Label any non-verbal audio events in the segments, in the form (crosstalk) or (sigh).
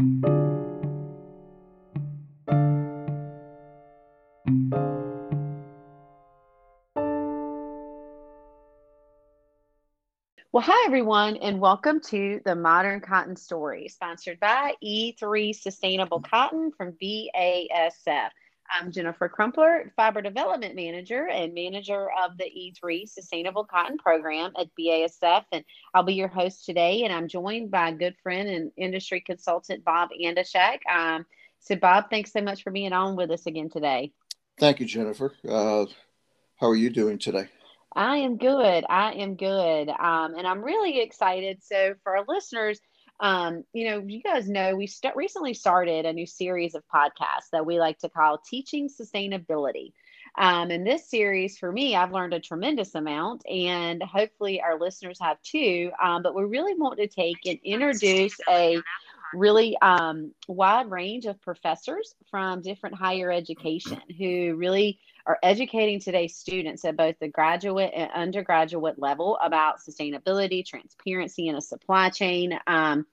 Well, hi, everyone, and welcome to the Modern Cotton Story, sponsored by E3 Sustainable Cotton from BASF. I'm Jennifer Crumpler, Fiber Development Manager and Manager of the E3 Sustainable Cotton Program at BASF, and I'll be your host today. And I'm joined by a good friend and industry consultant, Bob Antoshak. Um, so, Bob, thanks so much for being on with us again today. Thank you, Jennifer. Uh, how are you doing today? I am good. I am good. Um, and I'm really excited. So, for our listeners, um, you know, you guys know we st- recently started a new series of podcasts that we like to call Teaching Sustainability. Um, in this series, for me, I've learned a tremendous amount, and hopefully our listeners have too. Um, but we really want to take and introduce a really um, wide range of professors from different higher education who really are educating today's students at both the graduate and undergraduate level about sustainability, transparency in a supply chain. Um,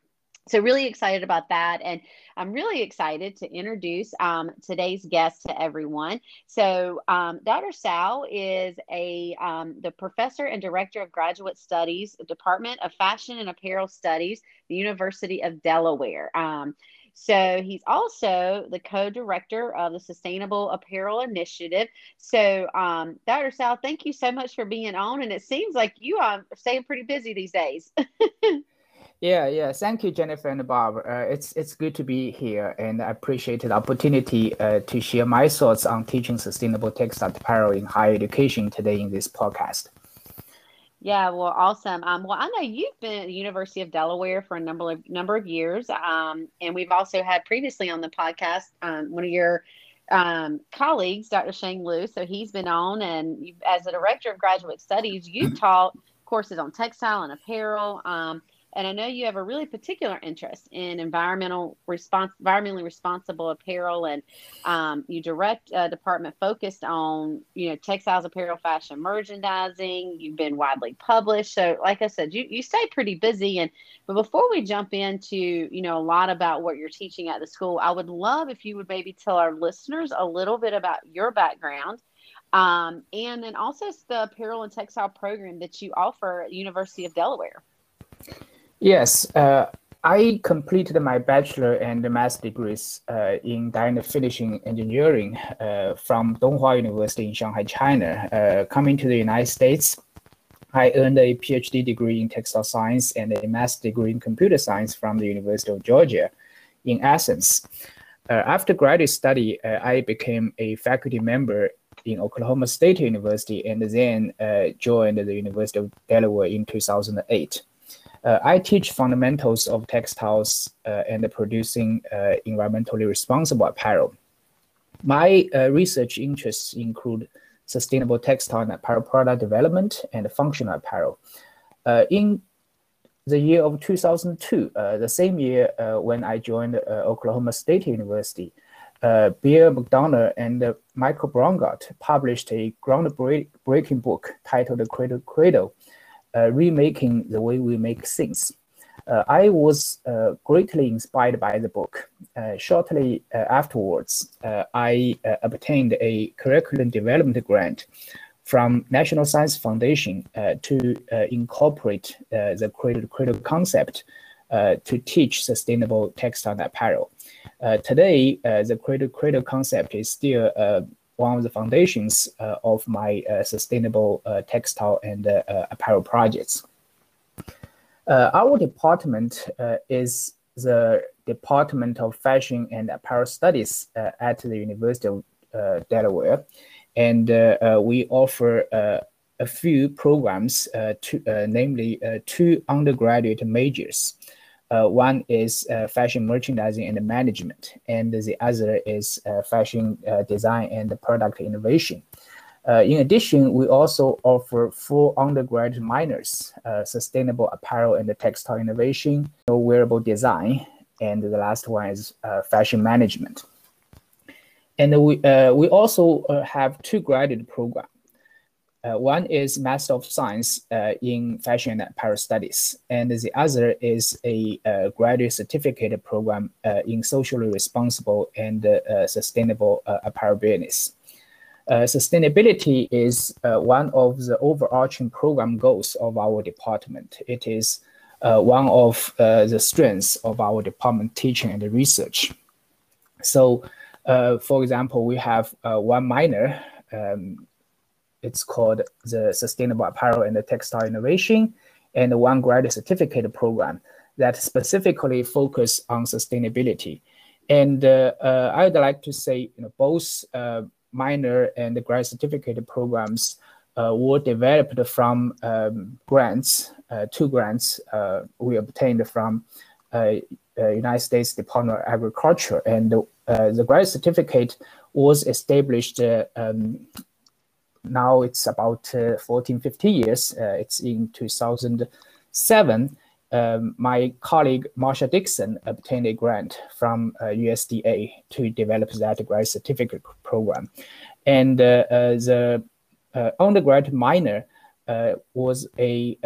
so really excited about that and i'm really excited to introduce um, today's guest to everyone so um, dr Cao is a um, the professor and director of graduate studies department of fashion and apparel studies the university of delaware um, so he's also the co-director of the Sustainable Apparel Initiative. So, um, Dr. Cao, thank you so much for being on. And it seems like you are staying pretty busy these days. (laughs) yeah, yeah. Thank you, Jennifer and Bob. Uh, it's it's good to be here, and I appreciate the opportunity uh, to share my thoughts on teaching sustainable textile apparel in higher education today in this podcast. Yeah, well, awesome. Um, well, I know you've been at the University of Delaware for a number of number of years, um, and we've also had previously on the podcast um, one of your um, colleagues, Dr. Sheng Lu. So he's been on, and as a director of graduate studies, you've taught courses on textile and apparel. Um, and I know you have a really particular interest in environmental response, environmentally responsible apparel, and um, you direct a department focused on you know textiles, apparel, fashion, merchandising. You've been widely published, so like I said, you you stay pretty busy. And but before we jump into you know a lot about what you're teaching at the school, I would love if you would maybe tell our listeners a little bit about your background. Um, and then also the apparel and textile program that you offer at University of Delaware. Yes, uh, I completed my bachelor and master degrees uh, in dyeing and finishing engineering uh, from Donghua University in Shanghai, China. Uh, coming to the United States, I earned a PhD degree in textile science and a master degree in computer science from the University of Georgia in Athens. Uh, after graduate study, uh, I became a faculty member in Oklahoma State University and then joined the University of Delaware in 2008. Uh, I teach fundamentals of textiles uh, and producing uh, environmentally responsible apparel. My uh, research interests include sustainable textile and apparel product development and functional apparel. Uh, in the year of 2002, uh, the same year when I joined Oklahoma State University, Bill McDonough and Michael Braungart published a groundbreaking book titled Cradle Cradle, Uh, remaking the way we make things. Uh, I was uh, greatly inspired by the book. Uh, shortly uh, afterwards, I obtained a curriculum development grant from National Science Foundation to incorporate the cradle cradle concept to teach sustainable textile apparel. today, the cradle concept is still one of the foundations uh, of my uh, sustainable uh, textile and uh, uh, apparel projects. Uh, our department is the Department of Fashion and Apparel Studies at the University of Delaware, and we offer a few programs, to, namely two undergraduate majors. Uh, one is uh, fashion merchandising and management, and the other is uh, fashion uh, design and product innovation. Uh, in addition, we also offer full undergraduate minors, uh, sustainable apparel and textile innovation, wearable design, and the last one is fashion management. And we, we also have two graduate programs. Uh, one is Master of Science uh, in Fashion and Apparel Studies, and the other is a uh, graduate certificate program uh, in socially responsible and uh, sustainable uh, apparel business. sustainability is one of the overarching program goals of our department. It is one of the strengths of our department teaching and research. So, for example, we have one minor um, it's called the Sustainable Apparel and the Textile Innovation, and one graduate certificate program that specifically focus on sustainability. And uh, uh, I'd like to say, you know, both uh, minor and graduate certificate programs uh, were developed from um, grants, uh, two grants uh, we obtained from United States Department of Agriculture, and the graduate certificate was established um, now it's about uh, 14, 15 years. Uh, it's in 2007. Um, my colleague Marsha Dickson obtained a grant from uh, USDA to develop that grad certificate program. And uh, uh, the uh, undergrad minor was a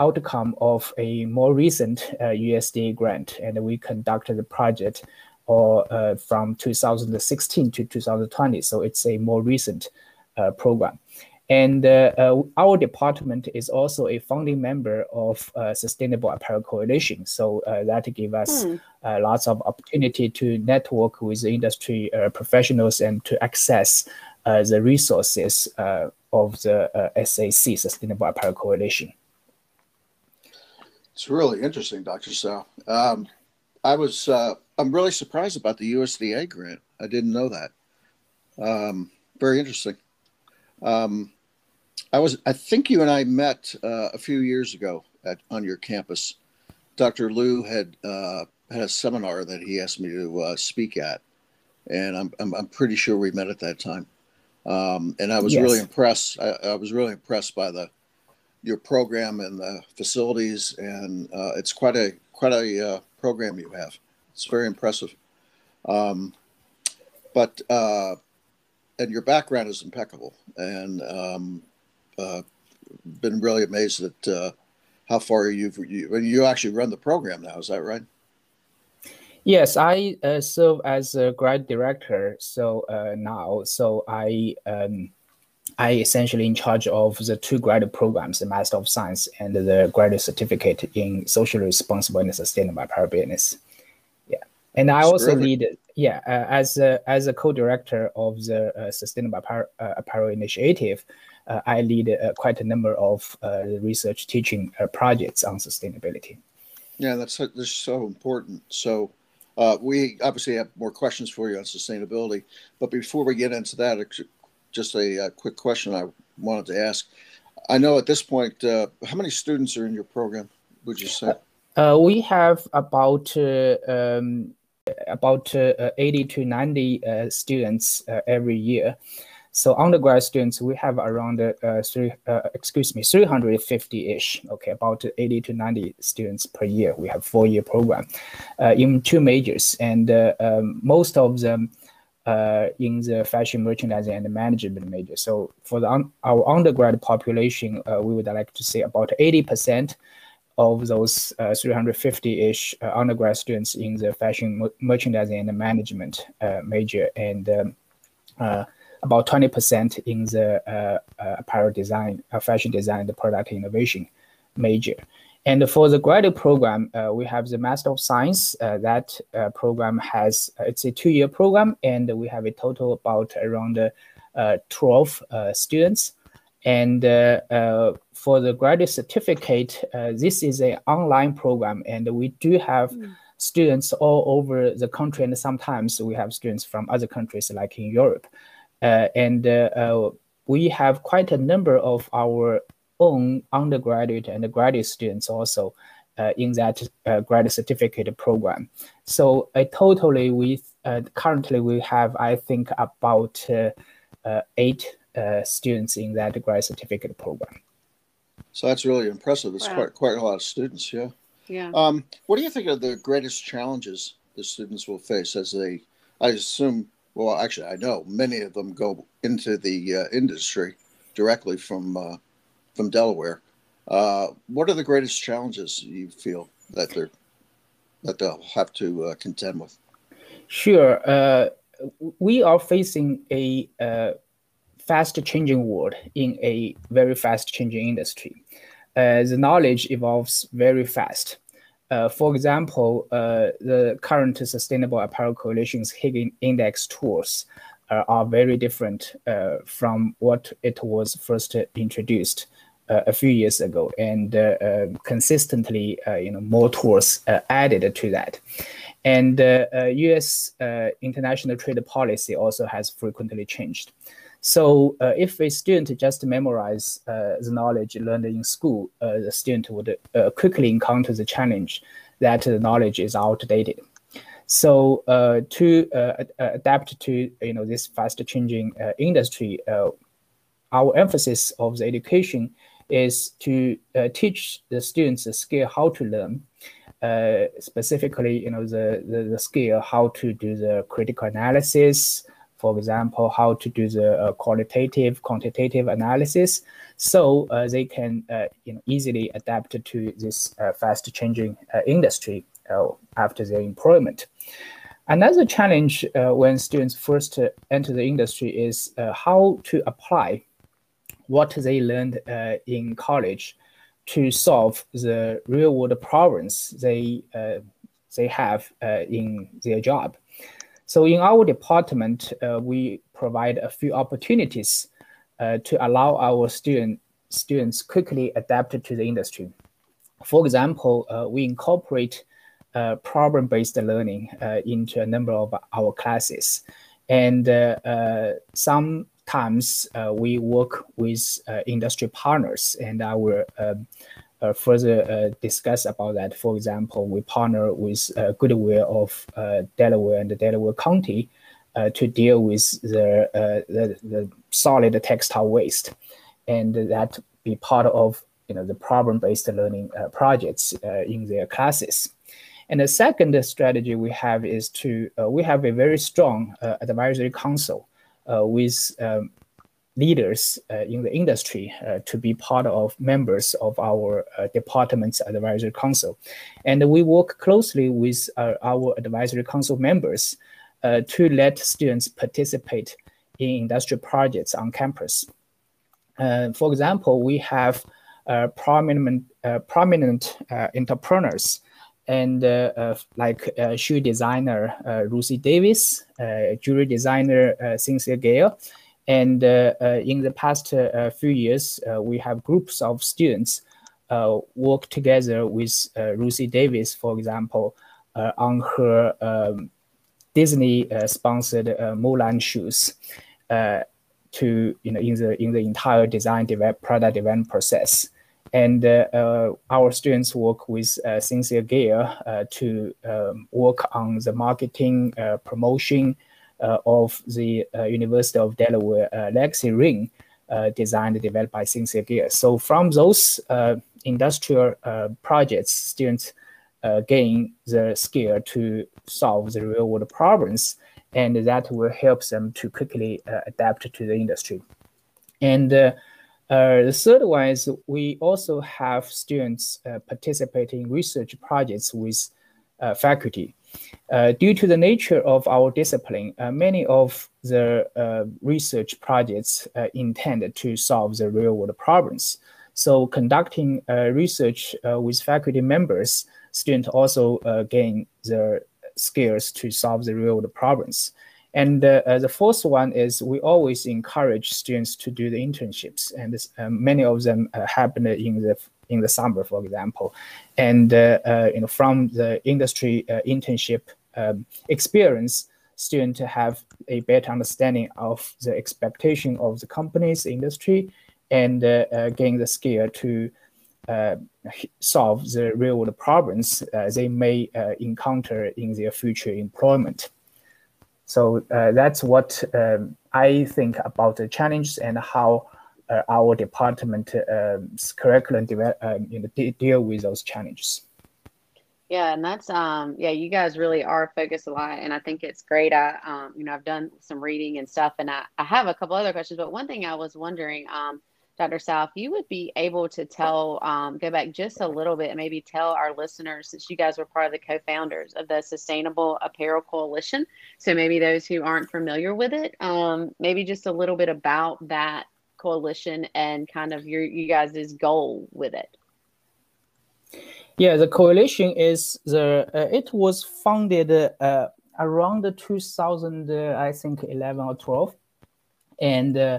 outcome of a more recent USDA grant, and we conducted the project or from 2016 to 2020. So it's a more recent uh, program. And uh, uh, our department is also a founding member of Sustainable Apparel Coalition. So that gives us hmm. lots of opportunity to network with industry professionals and to access the resources of the SAC, Sustainable Apparel Coalition. It's really interesting, Dr. Cao. Um, I was uh, I'm really surprised about the USDA grant. I didn't know that. Um, very interesting. Um, I was, I think you and I met uh, a few years ago at on your campus. Dr. Lu had uh, had a seminar that he asked me to uh, speak at, and I'm, I'm, I'm pretty sure we met at that time. Um, and I was yes. really impressed. I, I, was really impressed by the your program and the facilities, and uh, it's quite a quite a uh, program you have. It's very impressive. Um, but uh, and your background is impeccable, and um, uh, been really amazed at uh, how far you've you, you actually run the program now. Is that right? Yes, I uh, serve as a grad director. So uh, now, so I um, I essentially in charge of the two graduate programs, the Master of Science and the graduate certificate in socially responsible and sustainable business. Yeah, and I also lead yeah, uh, as a, as a co-director of the uh, Sustainable Apparel, uh, Apparel Initiative, uh, I lead uh, quite a number of uh, research teaching projects on sustainability. Yeah, that's so, that's so important. So we obviously have more questions for you on sustainability, but before we get into that, just a, a quick question I wanted to ask. I know at this point, how many students are in your program? Would you say? we have about um, about uh, 80 to 90 uh, students uh, every year. So undergrad students, we have around uh, three, uh, excuse me, 350-ish, okay, about 80 to 90 students per year. We have four-year program uh, in two majors, and um, most of them in the fashion merchandising and management major. So for the our undergrad population, we would like to say about 80% of those 350-ish uh, uh, undergrad students in the fashion merchandising and management uh, major and um, about 20% in the apparel design, fashion design product innovation major. And for the graduate program, uh, we have the Master of Science. Uh, that uh, program has, it's a two-year program, and we have a total about around 12 students. And uh, uh, for the graduate certificate, uh, this is an online program, and we do have mm. students all over the country, and sometimes we have students from other countries, like in Europe. and we have quite a number of our own undergraduate and graduate students also uh, in that uh, graduate certificate program. So uh, totally, we currently we have I think about eight uh, students in that grad certificate program. So that's really impressive. It's wow. quite quite a lot of students. Yeah. Yeah. Um, what do you think are the greatest challenges the students will face as they? I assume. Well, actually, I know many of them go into the uh, industry. directly from uh, from Delaware. Uh, what are the greatest challenges you feel that they're that they'll have to uh, contend with? Sure. Uh, we are facing a uh, fast changing world in a very fast changing industry. Uh, the knowledge evolves very fast. Uh, for example, uh, the current Sustainable Apparel Coalition's Higg Index tools uh, are very different uh, from what it was first introduced uh, a few years ago, and consistently, you know, more tools added to that. And U.S. international trade policy also has frequently changed. So uh, if a student just memorize uh, the knowledge learned in school, uh, the student would uh, quickly encounter the challenge that the knowledge is outdated. So uh, to uh, adapt to you know this fast changing industry, our emphasis of the education is to teach the students the skill how to learn, specifically you know the, the, the skill how to do the critical analysis, for example, how to do the uh, qualitative, quantitative analysis, so uh, they can uh, you know, easily adapt to this uh, fast changing industry after their employment. Another challenge when students first enter the industry is how to apply what they learned in college to solve the real world problems they they have in their job. So in our department, uh, we provide a few opportunities uh, to allow our student, students quickly adapt to the industry. For example, uh, we incorporate uh, problem-based learning uh, into a number of our classes. And uh, sometimes we work with industry partners and our further uh, discuss about that. For example, we partner with uh, Goodwill of Delaware and Delaware County to deal with the, the, the solid textile waste, and that be part of you know the problem-based learning projects in their classes. And the second strategy we have is to uh, we have a very strong uh, advisory council uh, with um, leaders uh, in the industry uh, to be part of members of our uh, department's advisory council. And we work closely with our advisory council members to let students participate in industrial projects on campus. for example, we have prominent, prominent entrepreneurs and uh, uh, like uh, shoe designer Lucy Davis, jewelry designer Cynthia Gale, and uh, uh, in the past uh, few years, we have groups of students work together with Lucy Davis, for example, on her um, Disney sponsored Mulan shoes to you know in the in the entire design develop, product development process. And uh, uh, our students work with uh, Cynthia Gale to um, work on the marketing, promotion, of the uh, University of Delaware uh, Legacy Ring designed and developed by Cynthia Gale. So from those industrial projects, students gain the skill to solve the real world problems and that will help them to quickly uh, adapt to the industry. And uh, uh, the third one is we also have students participating in research projects with faculty. Uh, due to the nature of our discipline, uh, many of the uh, research projects uh, intend to solve the real world problems. So conducting uh, research with faculty members, students also gain the skills to solve the real world problems. And the fourth one is we always encourage students to do the internships, and many of them happen in the in the summer, for example. And uh, uh, you know, from the industry uh, internship um, experience, students have a better understanding of the expectation of the company's industry and gain the skill to uh, solve the real world problems uh, they may uh, encounter in their future employment. So that's what um, I think about the challenges and how uh, our department um, curriculum develop, um, you know, de deal with those challenges. Yeah, and that's um yeah, you guys really are focused a lot and I think it's great. I um you know, I've done some reading and stuff and I, I have a couple other questions, but one thing I was wondering, um, Dr. South, you would be able to tell, um, go back just a little bit and maybe tell our listeners, since you guys were part of the co founders of the Sustainable Apparel Coalition. So maybe those who aren't familiar with it, um, maybe just a little bit about that coalition and kind of your you guys' goal with it. Yeah, the coalition is the uh, it was founded uh, around 2000, uh, I think 11 or 12, and uh,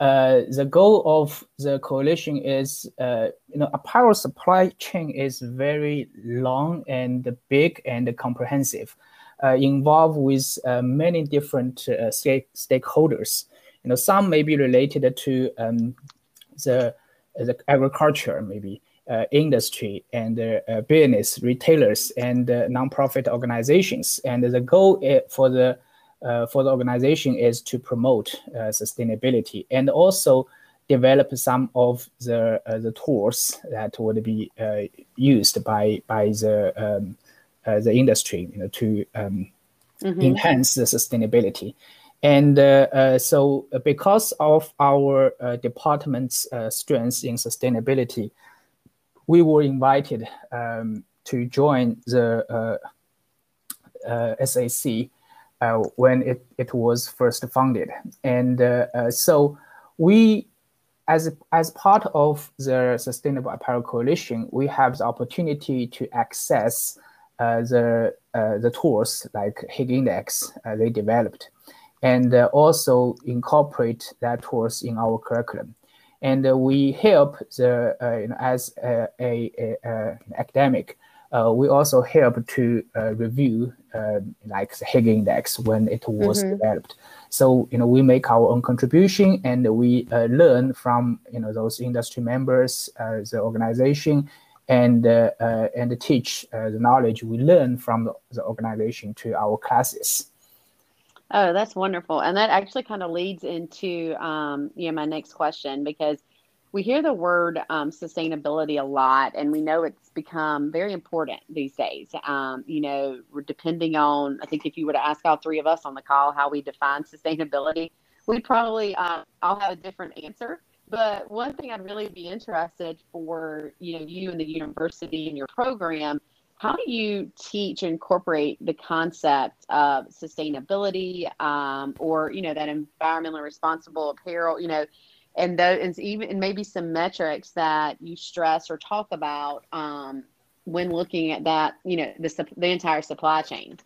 uh, the goal of the coalition is, uh, you know, apparel supply chain is very long and big and comprehensive, involved with many different stake stakeholders. You know, some may be related to um, the the agriculture, maybe uh, industry and uh, business, retailers, and uh, nonprofit organizations. And the goal uh, for the uh, for the organization is to promote uh, sustainability and also develop some of the the tools that would be used by by the um, the industry, you know, to um, mm-hmm. enhance the sustainability. And uh, uh, so, because of our uh, department's strengths in sustainability, we were invited um, to join the uh, uh, SAC uh, when it, it was first founded. And uh, uh, so we, as, as part of the Sustainable Apparel Coalition, we have the opportunity to access uh, the, the tools like Higg Index they developed and also incorporate that tools in our curriculum and uh, we help the uh, you know as a, a, a, academic. Uh, we also help to review like the Higg Index when it was mm-hmm. developed. So you know we make our own contribution and we learn from you know those industry members, the organization, and uh, uh, and teach uh, the knowledge we learn from the, the, organization to our classes. Oh, that's wonderful. And that actually kind of leads into um, you know my next question because we hear the word um, sustainability a lot, and we know it's become very important these days. Um, you know, we're depending on, I think if you were to ask all three of us on the call how we define sustainability, we'd probably uh, all have a different answer. But one thing I'd really be interested for you know you and the university and your program how do you teach and incorporate the concept of sustainability um, or you know that environmentally responsible apparel you know and those and even and maybe some metrics that you stress or talk about um, when looking at that you know the, the entire supply chain?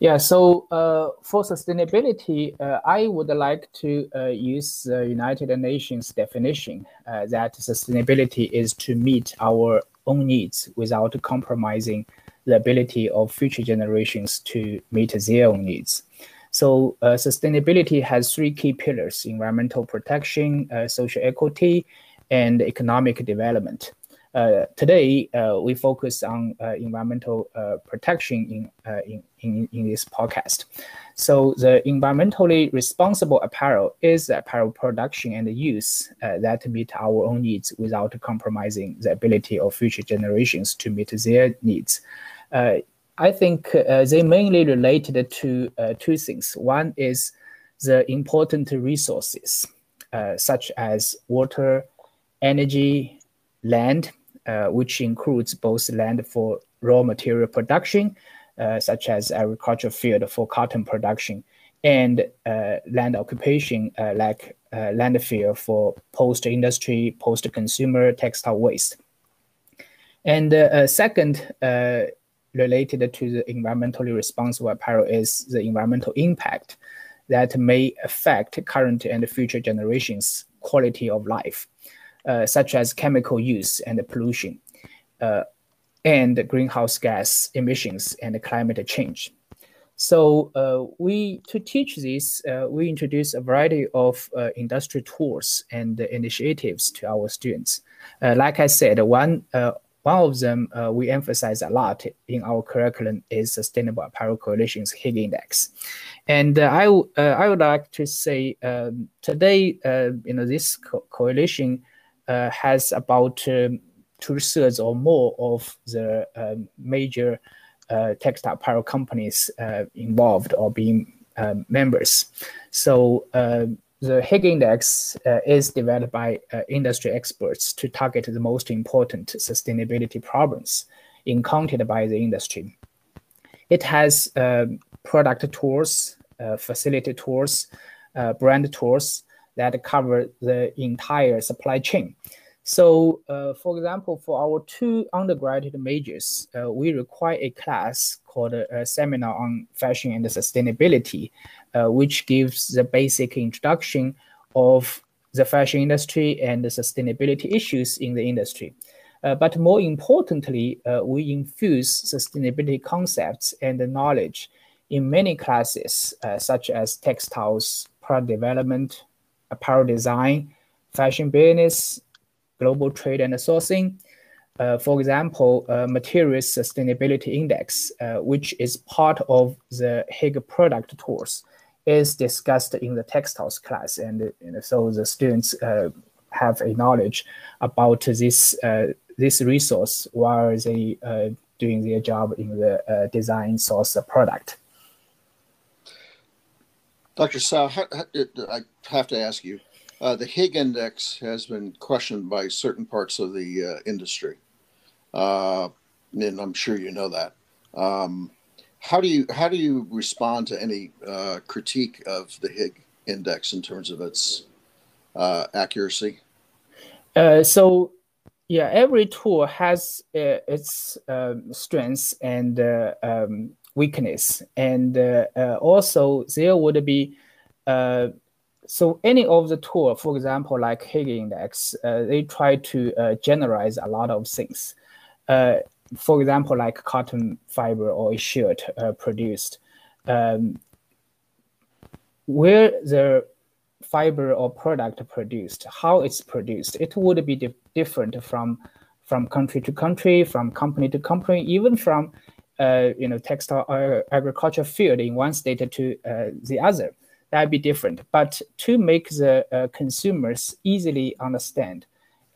Yeah, so uh, for sustainability, uh, I would like to uh, use the United Nations definition uh, that sustainability is to meet our own needs without compromising the ability of future generations to meet their own needs. So uh, sustainability has three key pillars, environmental protection, uh, social equity, and economic development. Uh, today, uh, we focus on uh, environmental uh, protection in, in, in, in, this podcast. So the environmentally responsible apparel is apparel production and use that meet our own needs without compromising the ability of future generations to meet their needs. I think they mainly related to two things. One is the important resources, such as water, energy, land, uh, which includes both land for raw material production, uh, such as agricultural field for cotton production, and uh, land occupation like landfill for post-industry, post-consumer textile waste. And second, related to the environmentally responsible apparel is the environmental impact that may affect current and future generations' quality of life. Uh, such as chemical use and pollution, uh, and greenhouse gas emissions and climate change. So uh, we to teach this, uh, we introduce a variety of uh, industry tools and initiatives to our students. Uh, like I said, one one of them we emphasize a lot in our curriculum is Sustainable Apparel Coalition's Higg Index, and I I would like to say um, today, you know, this co coalition uh, has about um, two thirds or more of the um, major uh, textile apparel companies uh, involved or being um, members. So uh, the Higg Index uh, is developed by uh, industry experts to target the most important sustainability problems encountered by the industry. It has um, product tools, facility tools, brand tools that cover the entire supply chain. So, uh, for example, for our two undergraduate majors, uh, we require a class called a, a Seminar on Fashion and Sustainability, uh, which gives the basic introduction of the fashion industry and the sustainability issues in the industry. Uh, but more importantly, uh, we infuse sustainability concepts and knowledge in many classes, uh, such as textiles, product development, apparel design, fashion business, global trade and sourcing. Uh, for example, uh, Materials Sustainability Index, uh, which is part of the Higg product tools, is discussed in the textiles class. And know, so the students uh, have a knowledge about this, uh, this resource while they uh, doing their job in the design source product. Dr. Cao, I have to ask you, uh, the Higg index has been questioned by certain parts of the uh, industry, uh, and I'm sure you know that. Um, how do you how do you respond to any uh, critique of the Higg index in terms of its uh, accuracy? Uh, so, yeah, every tool has its um, strengths and um, weakness, and also there would be so any of the tool, for example, like Higg Index, uh, they try to uh, generalize a lot of things. Uh, for example, like cotton fiber or shirt uh, produced, um, where the fiber or product produced, how it's produced, it would be di different from from country to country, from company to company, even from uh, you know textile or agriculture field in one state to the other that'd be different. But to make the uh, consumers easily understand,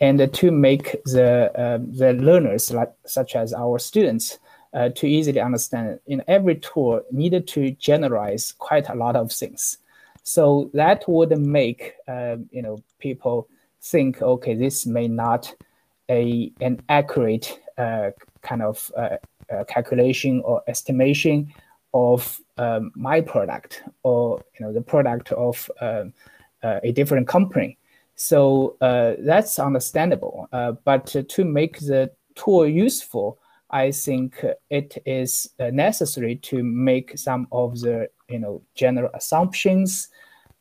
and to make the uh, the learners, like such as our students, uh, to easily understand, in every tool needed to generalize quite a lot of things. So that would make um, you know people think, okay, this may not a an accurate uh, kind of uh, uh, calculation or estimation of um, my product or you know the product of um, uh, a different company. So uh, that's understandable. Uh, but to make the tool useful, I think it is uh, necessary to make some of the you know general assumptions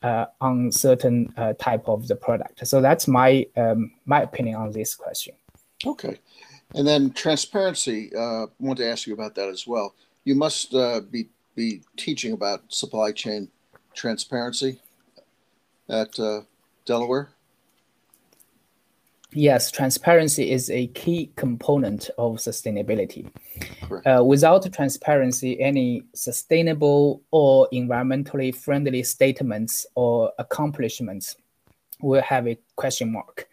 uh, on certain uh, type of the product. So that's my um, my opinion on this question. Okay, and then transparency. I want to ask you about that as well you must uh, be be teaching about supply chain transparency at uh, Delaware. Yes, transparency is a key component of sustainability. Uh, without transparency, any sustainable or environmentally friendly statements or accomplishments will have a question mark.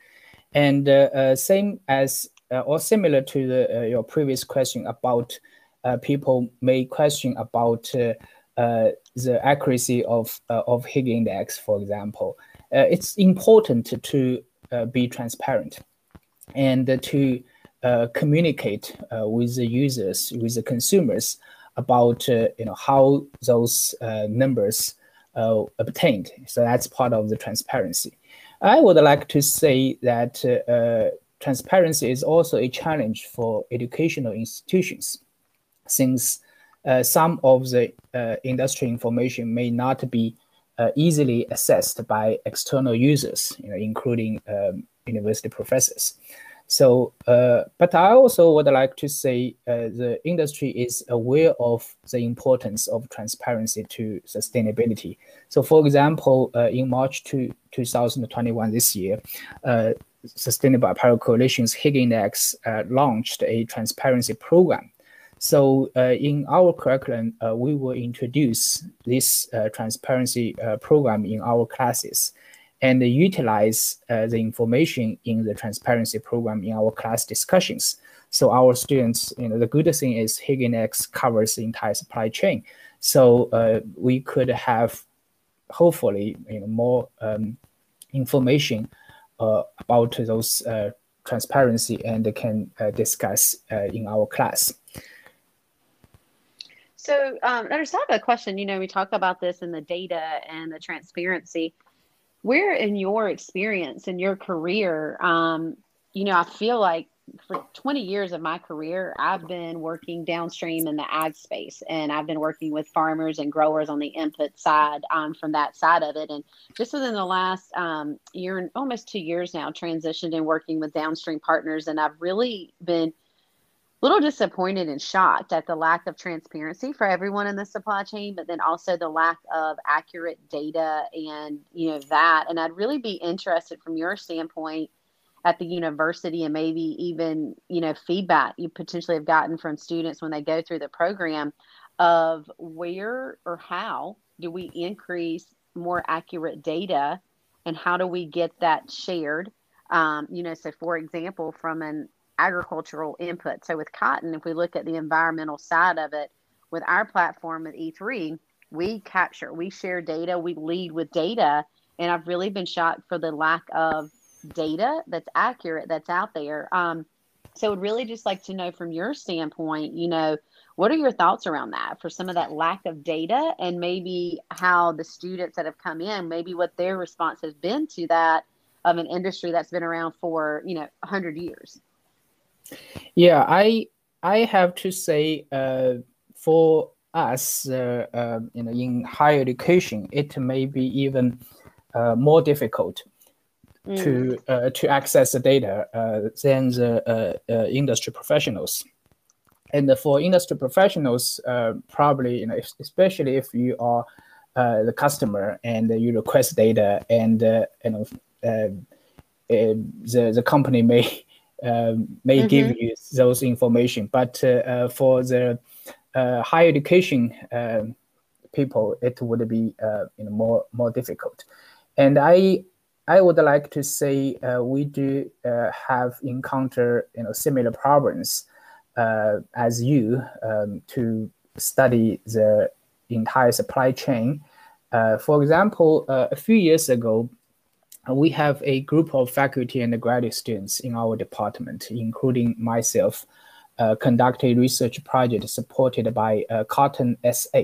And uh, uh, same as uh, or similar to the, uh, your previous question about uh, people may question about uh, uh, the accuracy of of Higg index, for example. it's important to be transparent and to communicate with the users, with the consumers about you know how those numbers obtained. So that's part of the transparency. I would like to say that uh, transparency is also a challenge for educational institutions since uh, some of the uh, industry information may not be uh, easily accessed by external users, you know, including um, university professors. So, uh, but I also would like to say uh, the industry is aware of the importance of transparency to sustainability. So, for example, uh, in March to 2021 this year, Sustainable Apparel Coalition's Higg Index launched a transparency program so uh, in our curriculum, uh, we will introduce this uh, transparency program in our classes. and utilize uh, the information in the transparency program in our class discussions. So our students, you know, the good thing is Higg Index covers the entire supply chain. So uh, we could have hopefully you know more um, information uh, about those uh, transparency and can uh, discuss uh, in our class. So, um, I just have a question. You know, we talk about this in the data and the transparency. Where, in your experience in your career, um, you know, I feel like for 20 years of my career, I've been working downstream in the ag space, and I've been working with farmers and growers on the input side um, from that side of it. And just within the last um, year and almost two years now, transitioned and working with downstream partners, and I've really been a little disappointed and shocked at the lack of transparency for everyone in the supply chain, but then also the lack of accurate data and you know that. And I'd really be interested from your standpoint at the university and maybe even you know feedback you potentially have gotten from students when they go through the program of where or how do we increase more accurate data and how do we get that shared? Um, you know so for example from an agricultural input so with cotton if we look at the environmental side of it with our platform at e3 we capture we share data we lead with data and i've really been shocked for the lack of data that's accurate that's out there. Um, so, would really just like to know from your standpoint, you know, what are your thoughts around that for some of that lack of data and maybe how the students that have come in, maybe what their response has been to that of an industry that's been around for, you know, 100 years? Yeah, I I have to say, uh, for us, uh, uh, you know, in higher education, it may be even uh, more difficult mm. to uh, to access the data uh, than the uh, uh, industry professionals. And for industry professionals, uh, probably you know, if, especially if you are the customer and you request data, and you know the the company may (laughs) may mm-hmm. give you those information, but for the higher education people, it would be you know more more difficult. And I I would like to say uh, we do uh, have encountered you know similar problems uh, as you um, to study the entire supply chain. Uh, for example, uh, a few years ago, uh, we have a group of faculty and graduate students in our department, including myself, conduct a research project supported by Cotton SA,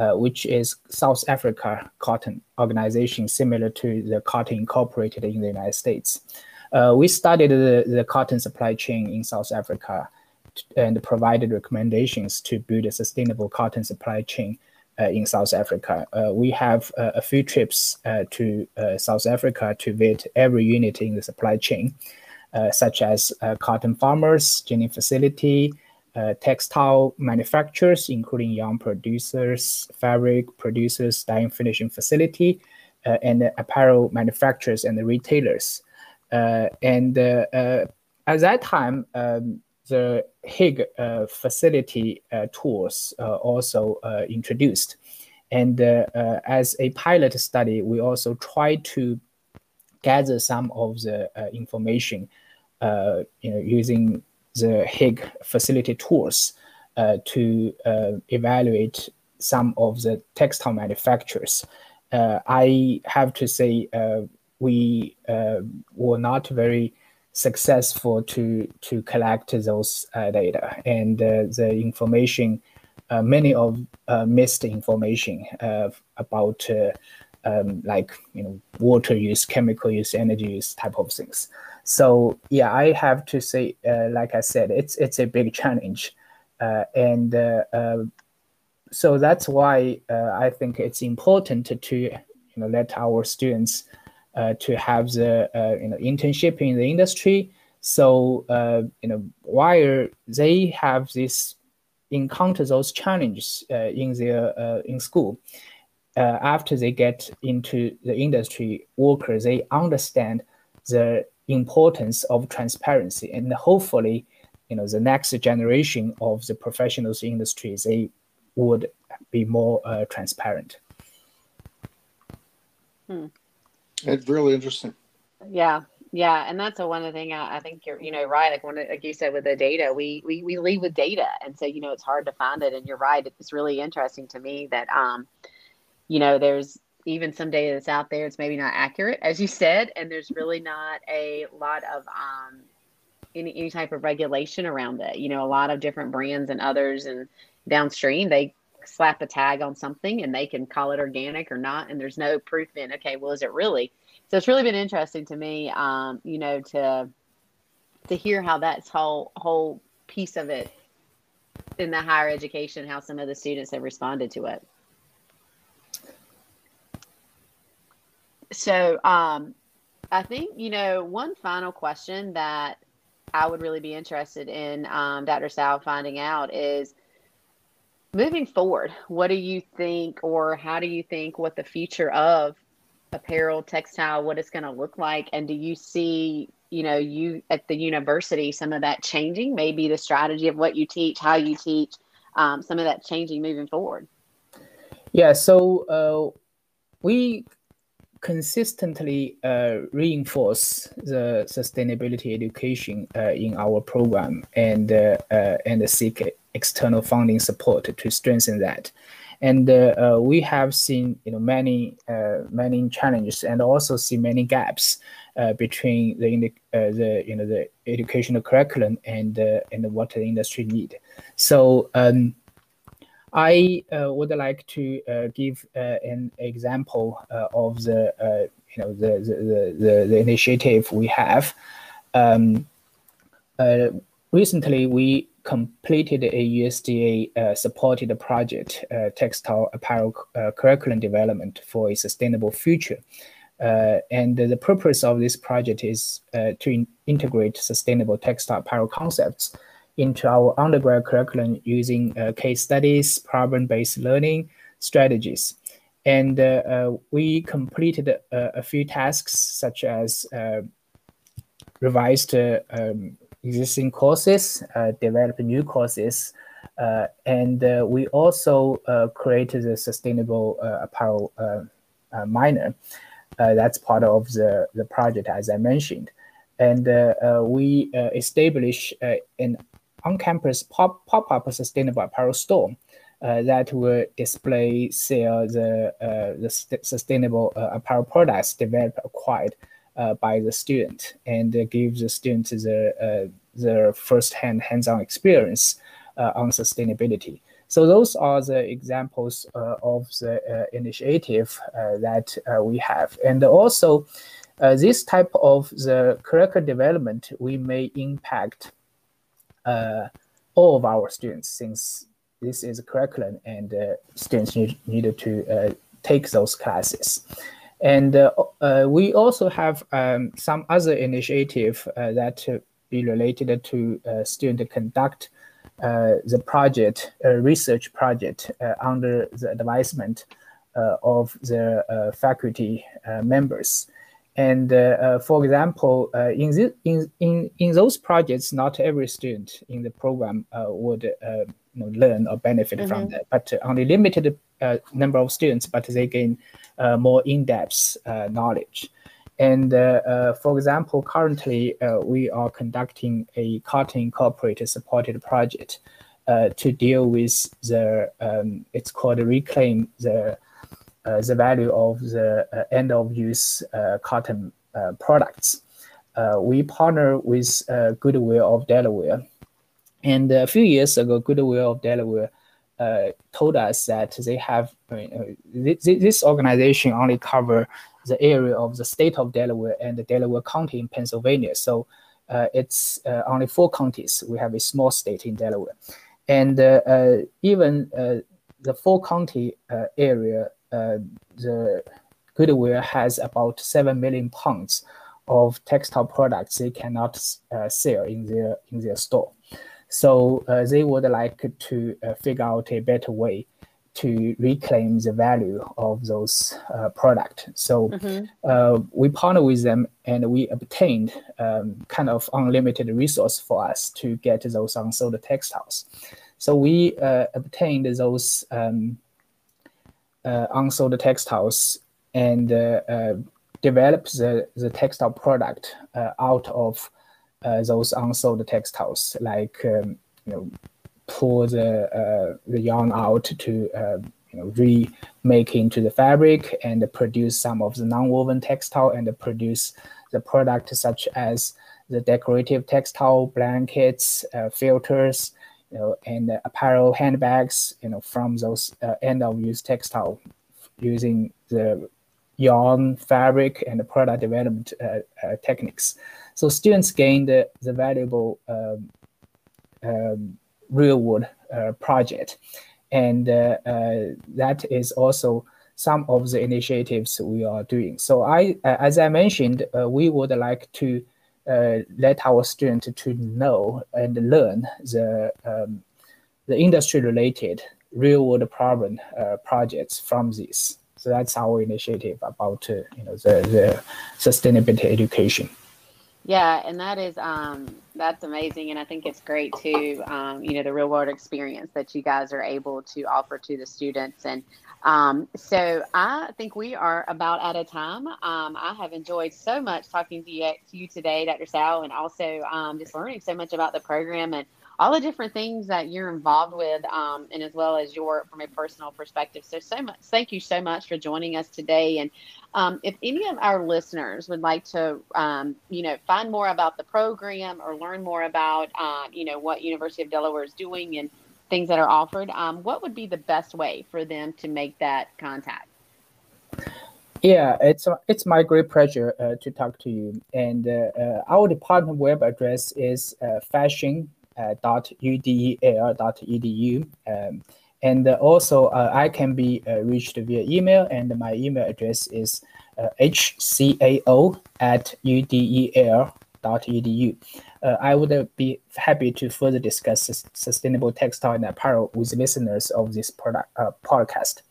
uh, which is South Africa Cotton organization, similar to the Cotton Incorporated in the United States. Uh, we studied the, the cotton supply chain in South Africa and provided recommendations to build a sustainable cotton supply chain uh, in South Africa. Uh, we have uh, a few trips to South Africa to visit every unit in the supply chain, such as cotton farmers, ginning facility, uh, textile manufacturers, including yarn producers, fabric producers, dyeing finishing facility, uh, and apparel manufacturers and retailers. Uh, and uh, at that time, um, the Higg uh, facility tools also introduced. And as a pilot study, we also tried to gather some of the information, you know, using the Higg facility tools uh, to uh, evaluate some of the textile manufacturers. Uh, I have to say uh, we uh, were not very successful to to collect those uh, data and the information. many of missed information about um, like you know water use, chemical use, energy use type of things. So yeah, I have to say, uh, like I said, it's it's a big challenge, uh, and uh, uh so that's why uh, I think it's important to, you know let our students uh, to have the you know internship in the industry. So you know while they have this encounter those challenges in their in school, after they get into the industry worker, they understand the importance of transparency and hopefully you know the next generation of the professionals industries they would be more uh, transparent hmm. It's really interesting. Yeah, yeah, and that's a one of the thing I, I think you're you know right. Like when like you said with the data, we we we lead with data, and so you know it's hard to find it. And you're right. It's really interesting to me that um, you know, there's even some data that's out there. It's maybe not accurate, as you said, and there's really not a lot of um any any type of regulation around it. You know, a lot of different brands and others and downstream they slap a tag on something and they can call it organic or not, and there's no proof in. Okay, well, is it really? so it's really been interesting to me, um, you know, to to hear how that's whole whole piece of it in the higher education, how some of the students have responded to it. So um, I think you know one final question that I would really be interested in um, Dr. Cao finding out is moving forward. What do you think, or how do you think what the future of apparel, textile, what it's going to look like? And do you see, you know, you at the university, some of that changing, maybe the strategy of what you teach, how you teach, um, some of that changing moving forward? Yeah, so uh, we consistently uh, reinforce the sustainability education uh, in our program and uh, uh, and seek external funding support to strengthen that and uh, we have seen you know many many challenges and also see many gaps between the the you know the educational curriculum and and what the industry need. So. Um, I uh, would like to uh, give uh, an example of the you know the, the the, the initiative we have. Um, recently, we completed a USDA uh, supported project, uh, textile apparel uh, curriculum development for a sustainable future. And the purpose of this project is to in integrate sustainable textile apparel concepts into our undergrad curriculum using uh, case studies, problem-based learning strategies. And uh, uh, we completed uh, a few tasks such as revised um, existing courses, uh, develop new courses, uh, and uh, we also created a sustainable apparel minor. that's part of the, the project, as I mentioned. And we established an on-campus pop, pop-up sustainable apparel store uh, that will display sell the uh, the sustainable uh, apparel products developed acquired uh, by the student and gives the student the, uh, the first-hand hands-on experience on sustainability. So those are the examples of the initiative that we have. And also, this type of the curriculum development, we may impact all of our students since this is a curriculum and uh, students need, needed to uh, take those classes. And uh, uh, we also have um, some other initiative uh, that be related to student conduct the project, research project under the advisement of the faculty members. And uh, for example, uh, in, this, in, in, in those projects, not every student in the program uh, would you know, learn or benefit mm -hmm. from mm-hmm. that, but only limited number of students, but they gain uh, more in-depth uh, knowledge. And uh, for example, currently we are conducting a Cotton Incorporated supported project to deal with the, um, it's called Reclaim the, the value of the end of use cotton products. we partner with Goodwill of Delaware. And a few years ago, Goodwill of Delaware uh, told us that they have this, this organization only cover the area of the state of Delaware and the Delaware County in Pennsylvania. So uh, it's uh, only four counties. We have a small state in Delaware, and uh, uh, even uh, the four county area, the Goodwill has about seven million pounds of textile products they cannot sell in their in their store. So uh, they would like to uh, figure out a better way to reclaim the value of those uh, products. So mm-hmm. uh, we partner with them and we obtained um, kind of unlimited resource for us to get those unsold textiles. So we uh, obtained those um, uh, unsold textiles and develop the, the textile product uh, out of uh, those unsold textiles, like um, you know, pull the uh, the yarn out to uh, you know remake into the fabric and produce some of the non-woven textile and produce the product such as the decorative textile blankets, uh, filters, you know, and apparel handbags, you know, from those uh, end of use textile using the yarn, fabric, and product development uh, uh, techniques. So students gained the, the valuable um, um, real world uh, project. And uh, uh, that is also some of the initiatives we are doing. So I, as I mentioned, we would like to let our students to know and learn the um, the industry related real world problem uh, projects from this. So that's our initiative about uh, you know the, the sustainability education. Yeah, and that is um, that's amazing, and I think it's great too. Um, you know, the real world experience that you guys are able to offer to the students, and um, so I think we are about out of time. Um, I have enjoyed so much talking to you to you today, Dr. Cao, and also um, just learning so much about the program and all the different things that you're involved with, um, and as well as your from a personal perspective. So, so much. Thank you so much for joining us today. And um, if any of our listeners would like to, um, you know, find more about the program or learn more about, uh, you know, what University of Delaware is doing and things that are offered, um, what would be the best way for them to make that contact? Yeah, it's it's my great pleasure uh, to talk to you. And uh, uh our department web address is uh, fashion uh, .udel.edu. Um, and also, uh, I can be uh, reached via email, and my email address is hcao at udel.edu. Uh, I would be happy to further discuss sustainable textile and apparel with listeners of this product, uh, podcast.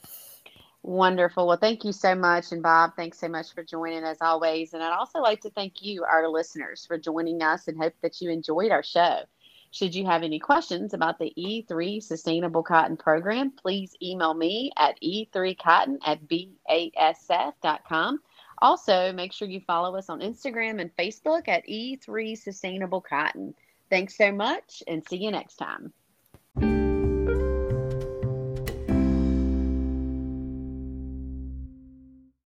Wonderful. Well, thank you so much. And Bob, thanks so much for joining as always. And I'd also like to thank you, our listeners, for joining us and hope that you enjoyed our show. Should you have any questions about the E3 Sustainable Cotton Program, please email me at e3cotton at basf.com. Also, make sure you follow us on Instagram and Facebook at E3 Sustainable Cotton. Thanks so much and see you next time.